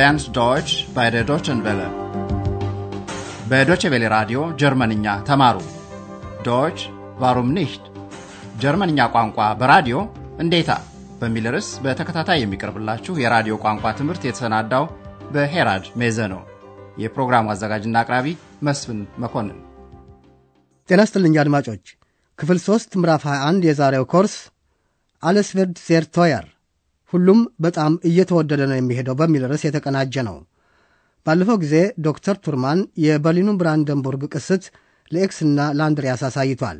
lernt Deutsch bei der Deutschen Welle. በዶቼ ቬለ ራዲዮ ጀርመንኛ ተማሩ። Deutsch warum nicht ጀርመንኛ ቋንቋ በራዲዮ እንዴታ በሚል ርዕስ በተከታታይ የሚቀርብላችሁ የራዲዮ ቋንቋ ትምህርት የተሰናዳው በሄራድ ሜዘ ነው። የፕሮግራሙ አዘጋጅና አቅራቢ መስፍን መኮንን። ጤና ይስጥልኝ አድማጮች። ክፍል ሦስት ምዕራፍ 21 የዛሬው ኮርስ Alles wird sehr teuer ሁሉም በጣም እየተወደደ ነው የሚሄደው በሚል ርዕስ የተቀናጀ ነው። ባለፈው ጊዜ ዶክተር ቱርማን የበርሊኑን ብራንደንቡርግ ቅስት ለኤክስና ለአንድሪያስ አሳይቷል።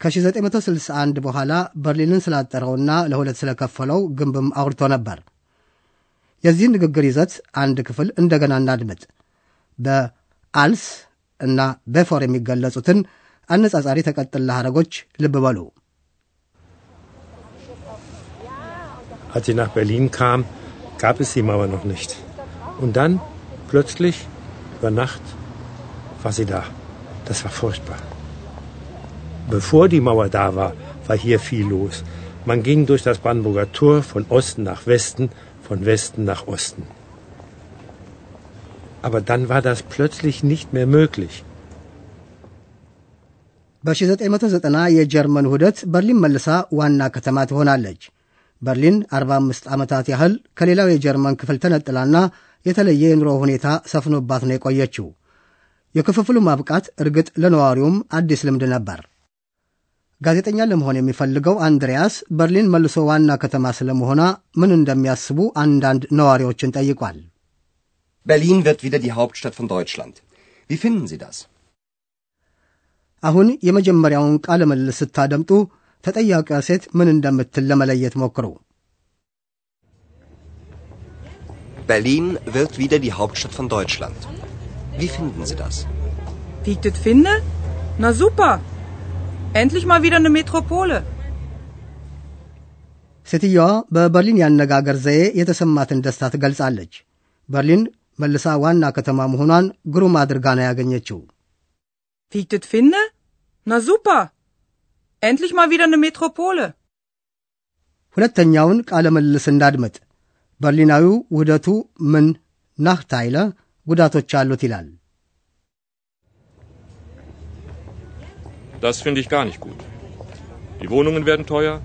ከ1961 በኋላ በርሊንን ስላጠረውና ለሁለት ስለከፈለው ግንብም አውርቶ ነበር። የዚህ ንግግር ይዘት አንድ ክፍል እንደገና እናድምጥ። በ als እና በ vor የሚገለጹትን አነጻጻሪ ተቀጥላ ሐረጎች ልብ በሉ። Als sie nach Berlin kam, gab es die Mauer noch nicht. Und dann, plötzlich, über Nacht, war sie da. Das war furchtbar. Bevor die Mauer da war, war hier viel los. Man ging durch das Brandenburger Tor von Osten nach Westen, von Westen nach Osten. Aber dann war das plötzlich nicht mehr möglich. በ1990 የጀርመን ውህደት በርሊን መልሳ ዋና ከተማ ትሆናለች። በርሊን 45 ዓመታት ያህል ከሌላው የጀርመን ክፍል ተነጥላና የተለየ የኑሮ ሁኔታ ሰፍኖባት ነው የቆየችው። የክፍፍሉ ማብቃት እርግጥ ለነዋሪውም አዲስ ልምድ ነበር። ጋዜጠኛ ለመሆን የሚፈልገው አንድሪያስ በርሊን መልሶ ዋና ከተማ ስለመሆኗ ምን እንደሚያስቡ አንዳንድ ነዋሪዎችን ጠይቋል። Berlin wird wieder die Hauptstadt von Deutschland. Wie finden Sie das? አሁን የመጀመሪያውን ቃለ ምልልስ ስታደምጡ ተጠያቂዋ ሴት ምን እንደምትል ለመለየት ሞክሩ። Berlin wird wieder die Hauptstadt von Deutschland. Wie finden Sie das? Wie ich das finde? Na super. Endlich mal wieder eine Metropole. ሴትየዋ በበርሊን ያነጋገር ዘዬ የተሰማትን ደስታ ትገልጻለች። በርሊን መልሳ ዋና ከተማ መሆኗን ግሩም አድርጋ ነው ያገኘችው። Wie ich das finde? Na super. Endlich mal wieder eine Metropole. ሁለተኛውን ቃለ ምልልስ እንዳድመጥ። በርሊናዊው ውህደቱ ምን ናህታይለ ጉዳቶች አሉት ይላል። Das finde ich gar nicht gut. Die Wohnungen werden teuer,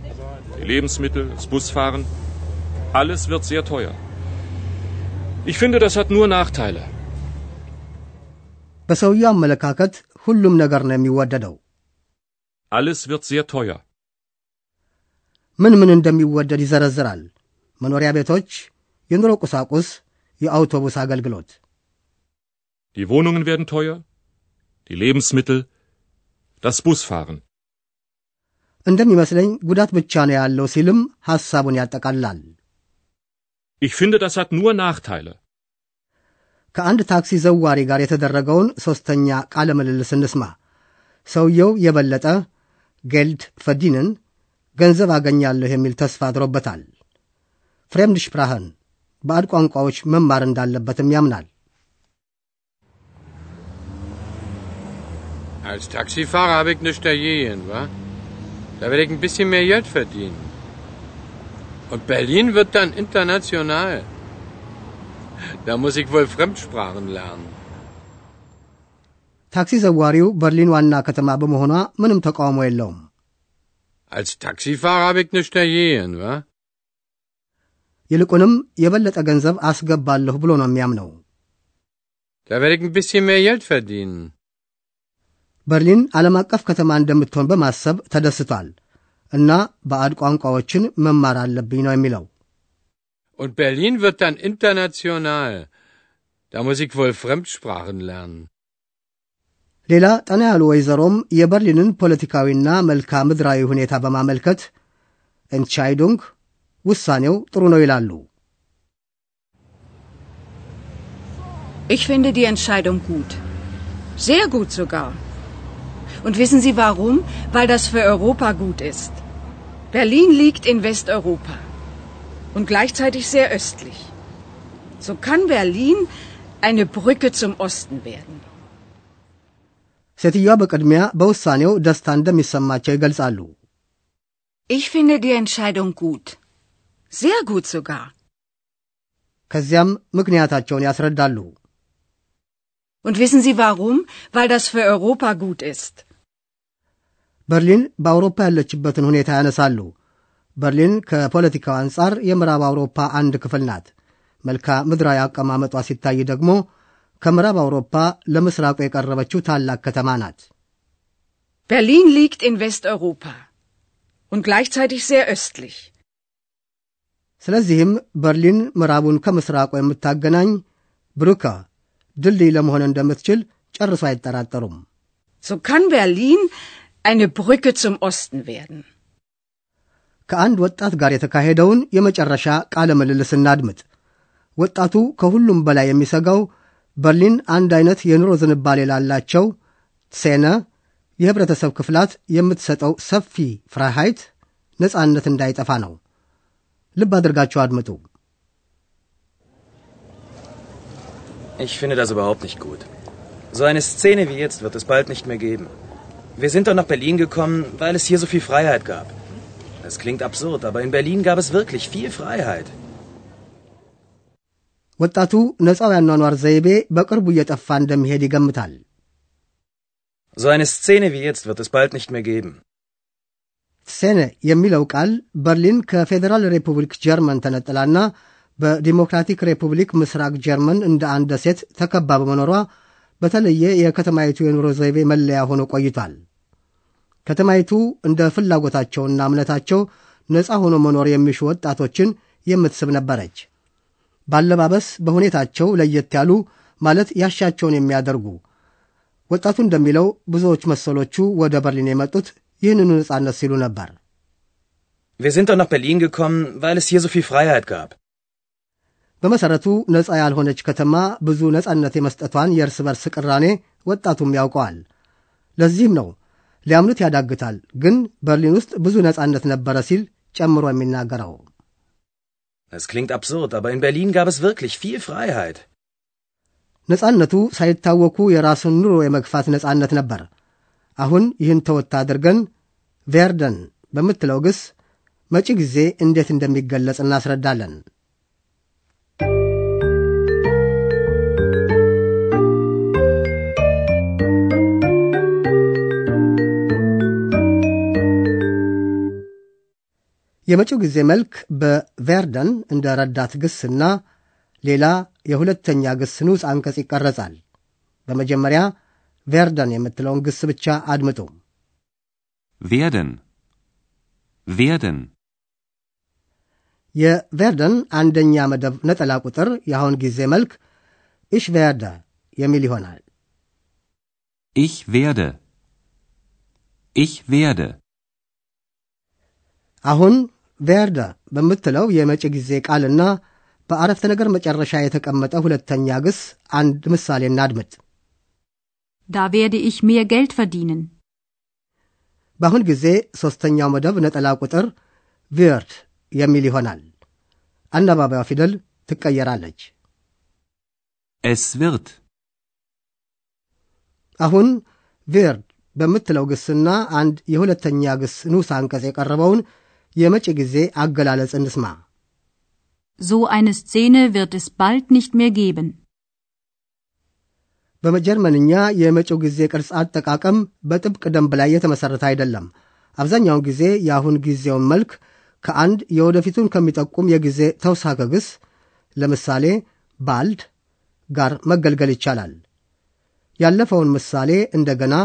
die Lebensmittel, das Busfahren. Alles wird sehr teuer. Ich finde, das hat nur Nachteile. በሰውየው አመለካከት ሁሉም ነገር ነው የሚወደደው። Alles wird sehr teuer. ምን ምን እንደሚወደድ ይዘረዝራል። መኖሪያ ቤቶች፣ የኑሮ ቁሳቁስ፣ የአውቶቡስ አገልግሎት። Die Wohnungen werden teuer, die Lebensmittel, das Busfahren. እንደሚመስለኝ ጉዳት ብቻ ነው ያለው ሲልም ሐሳቡን ያጠቃልላል። Ich finde, das hat nur Nachteile. ከአንድ ታክሲ ዘዋሪ ጋር የተደረገውን ሦስተኛ ቃለ ምልልስ እንስማ። ሰውየው የበለጠ ጌልድ ፈዲንን ገንዘብ አገኛለሁ የሚል ተስፋ አድሮበታል። ፍሬምድ ሽፕራህን ባዕድ ቋንቋዎች መማር እንዳለበትም ያምናል። Als Taxifahrer habe ich nichts dagegen, wa? Da werde ich ein bisschen mehr Geld verdienen. Und Berlin wird dann international. Da muss ich wohl Fremdsprachen lernen. ታክሲ ዘዋሪው በርሊን ዋና ከተማ በመሆኗ ምንም ተቃውሞ የለውም። Als Taxifahrer habe ich nichts dagegen, wa? ይልቁንም የበለጠ ገንዘብ አስገባለሁ ብሎ ነው የሚያምነው። Da werde ich ein bisschen mehr Geld verdienen. በርሊን ዓለም አቀፍ ከተማ እንደምትሆን በማሰብ ተደስቷል እና ባዕድ ቋንቋዎችን መማር አለብኝ ነው የሚለው። Und Berlin wird dann international. Da muss ich wohl Fremdsprachen lernen. ሌላ ጠና ያሉ ወይዘሮም የበርሊንን ፖለቲካዊና መልክዓ ምድራዊ ሁኔታ በማመልከት ኤንትሻይዱንግ ውሳኔው ጥሩ ነው ይላሉ። Ich finde die Entscheidung gut. Sehr gut sogar. Und wissen Sie warum? Weil das für Europa gut ist. Berlin liegt in Westeuropa und gleichzeitig sehr östlich. So kann Berlin eine Brücke zum Osten werden. ሴትዮዋ በቅድሚያ በውሳኔው ደስታ እንደሚሰማቸው ይገልጻሉ። Ich finde die Entscheidung gut. Sehr gut sogar. ከዚያም ምክንያታቸውን ያስረዳሉ። Und wissen Sie warum? Weil das für Europa gut ist. በርሊን በአውሮፓ ያለችበትን ሁኔታ ያነሳሉ። በርሊን ከፖለቲካው አንጻር የምዕራብ አውሮፓ አንድ ክፍል ናት። መልክዓ ምድራዊ አቀማመጧ ሲታይ ደግሞ ከምዕራብ አውሮፓ ለምስራቁ የቀረበችው ታላቅ ከተማ ናት። Berlin liegt in Westeuropa und gleichzeitig sehr östlich. ስለዚህም በርሊን ምዕራቡን ከምስራቁ የምታገናኝ ብሩከ ድልድይ ለመሆን እንደምትችል ጨርሶ አይጠራጠሩም። So kann Berlin eine Brücke zum Osten werden. ከአንድ ወጣት ጋር የተካሄደውን የመጨረሻ ቃለ ምልልስ እናድምጥ። ወጣቱ ከሁሉም በላይ የሚሰጋው በርሊን አንድ አይነት የኑሮ ዝንባሌ ላላቸው ሴነ የህብረተሰብ ክፍላት የምትሰጠው ሰፊ ፍራሃይት ነጻነት እንዳይጠፋ ነው። ልብ አድርጋችሁ አድምጡ። Ich finde das überhaupt nicht gut. So eine Szene wie jetzt wird es bald nicht mehr geben. Wir sind doch nach Berlin gekommen, weil es hier so viel Freiheit gab. Das klingt absurd, aber in Berlin gab es wirklich viel Freiheit. ወጣቱ ነፃው ያኗኗር ዘይቤ በቅርቡ እየጠፋ እንደሚሄድ ይገምታል። So eine Szene wie jetzt wird es bald nicht mehr geben. Szene የሚለው ቃል በርሊን ከፌዴራል ሪፑብሊክ ጀርመን ተነጥላና በዲሞክራቲክ ሪፑብሊክ ምስራቅ ጀርመን እንደ አንድ ደሴት ተከባ በመኖሯ በተለየ የከተማይቱ የኑሮ ዘይቤ መለያ ሆኖ ቆይቷል። ከተማይቱ እንደ ፍላጎታቸውና እምነታቸው ነፃ ሆኖ መኖር የሚሹ ወጣቶችን የምትስብ ነበረች። ባለባበስ በሁኔታቸው ለየት ያሉ ማለት ያሻቸውን የሚያደርጉ ወጣቱ እንደሚለው ብዙዎች መሰሎቹ ወደ በርሊን የመጡት ይህንኑ ነጻነት ሲሉ ነበር። Wir sind doch nach Berlin gekommen, weil es hier so viel Freiheit gab. በመሠረቱ ነፃ ያልሆነች ከተማ ብዙ ነፃነት የመስጠቷን የእርስ በርስ ቅራኔ ወጣቱም ያውቀዋል። ለዚህም ነው ሊያምኑት ያዳግታል፣ ግን በርሊን ውስጥ ብዙ ነፃነት ነበረ ሲል ጨምሮ የሚናገረው። Es klingt absurd, aber in Berlin gab es wirklich viel Freiheit. ነፃነቱ ሳይታወኩ የራሱን ኑሮ የመግፋት ነፃነት ነበር። አሁን ይህን ተወት አድርገን ቬርደን በምትለው ግስ መጪ ጊዜ እንዴት እንደሚገለጽ እናስረዳለን። የመጪው ጊዜ መልክ በቬርደን እንደ ረዳት ግስና ሌላ የሁለተኛ ግስ ንዑስ አንቀጽ ይቀረጻል። በመጀመሪያ ቬርደን የምትለውን ግስ ብቻ አድምጡ። werden, werden, የቬርደን አንደኛ መደብ ነጠላ ቁጥር የአሁን ጊዜ መልክ ኢሽ ቬርደ የሚል ይሆናል። ich werde, ich werde, አሁን ቬርደ በምትለው የመጪ ጊዜ ቃልና በአረፍተ ነገር መጨረሻ የተቀመጠ ሁለተኛ ግስ አንድ ምሳሌ እናድምጥ። Da werde ich mehr Geld verdienen. በአሁን ጊዜ ሦስተኛው መደብ ነጠላ ቁጥር ቪርድ የሚል ይሆናል። አናባቢዋ ፊደል ትቀየራለች። es wird, አሁን ቪርድ በምትለው ግስና አንድ የሁለተኛ ግስ ንዑስ አንቀጽ የቀረበውን የመጪ ጊዜ አገላለጽ እንስማ። So eine Szene wird es bald nicht mehr geben. በጀርመንኛ የመጪው ጊዜ ቅርጽ አጠቃቀም በጥብቅ ደንብ ላይ የተመሠረተ አይደለም። አብዛኛውን ጊዜ የአሁን ጊዜውን መልክ ከአንድ የወደፊቱን ከሚጠቁም የጊዜ ተውሳከ ግስ ለምሳሌ ባልድ ጋር መገልገል ይቻላል። ያለፈውን ምሳሌ እንደገና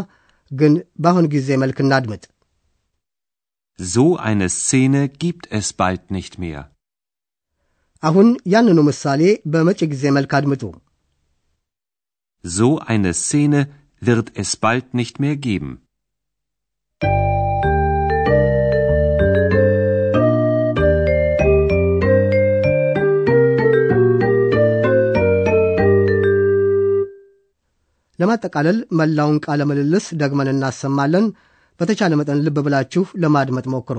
ግን በአሁን ጊዜ መልክ እናድምጥ። so eine Szene gibt es bald nicht mehr. አሁን ያንኑ ምሳሌ በመጪ ጊዜ መልክ አድምጡ። So eine Szene wird es bald nicht mehr geben. ለማጠቃለል መላውን ቃለ ምልልስ ደግመን እናሰማለን። በተቻለ መጠን ልብ ብላችሁ ለማድመጥ ሞክሩ።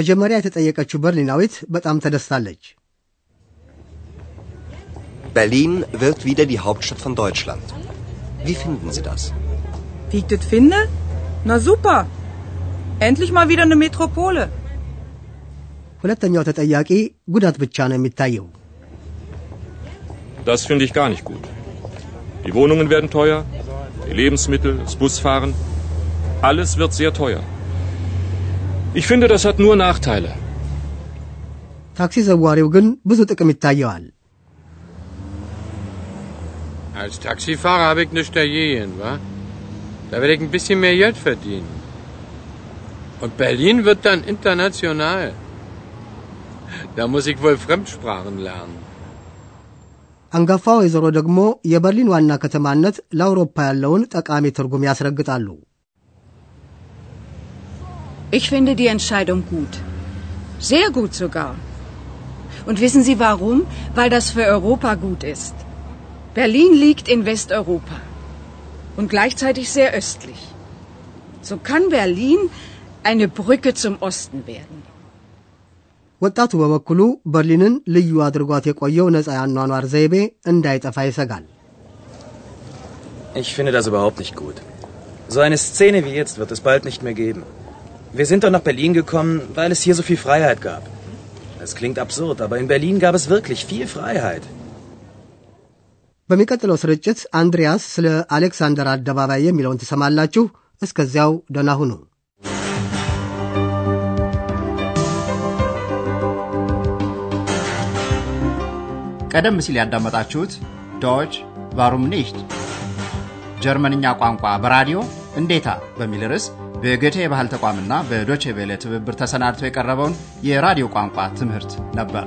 መጀመሪያ የተጠየቀችው በርሊናዊት በጣም ተደስታለች። Berlin wird wieder die Hauptstadt von Deutschland. Wie finden Sie das? Wie ich das finde? Na super. Endlich mal wieder eine Metropole. ሁለተኛው ተጠያቂ ጉዳት ብቻ ነው የሚታየው። Das finde ich gar nicht gut. Die Wohnungen werden teuer, die Lebensmittel, das Busfahren, alles wird sehr teuer. Ich finde, das hat nur Nachteile. ታክሲ ዘዋሪው ግን ብዙ ጥቅም ይታየዋል። Als Taxifahrer habe ich nichts dagegen, wa? Da werde ich ein bisschen mehr Geld verdienen. Und Berlin wird dann international. Da muss ich wohl Fremdsprachen lernen. አንጋፋ ወይዘሮ ደግሞ የበርሊን ዋና ከተማነት ለአውሮፓ ያለውን ጠቃሚ ትርጉም ያስረግጣሉ። Ich finde die Entscheidung gut. Sehr gut sogar. Und wissen Sie warum? Weil das für Europa gut ist. Berlin liegt in Westeuropa und gleichzeitig sehr östlich. So kann Berlin eine Brücke zum Osten werden. ወጣቱ በበኩሉ በርሊንን ልዩ አድርጓት የቆየው ነፃ ያኗኗር ዘይቤ እንዳይጠፋ ይሰጋል። Ich finde das überhaupt nicht gut. So eine Szene wie jetzt wird es bald nicht mehr geben. Wir sind doch nach Berlin gekommen, weil es hier so viel Freiheit gab. Es klingt absurd, aber in Berlin gab es wirklich viel Freiheit. በሚቀጥለው ስርጭት አንድሪያስ ስለ አሌክሳንደር አደባባይ የሚለውን ትሰማላችሁ። እስከዚያው ደህና ሁኑ። ቀደም ሲል ያዳመጣችሁት ዶች ቫሩም ኒሽት ጀርመንኛ ቋንቋ በራዲዮ እንዴታ በሚል ርዕስ በገቴ የባህል ተቋምና በዶቼ ቬለ ትብብር ተሰናድቶ የቀረበውን የራዲዮ ቋንቋ ትምህርት ነበር።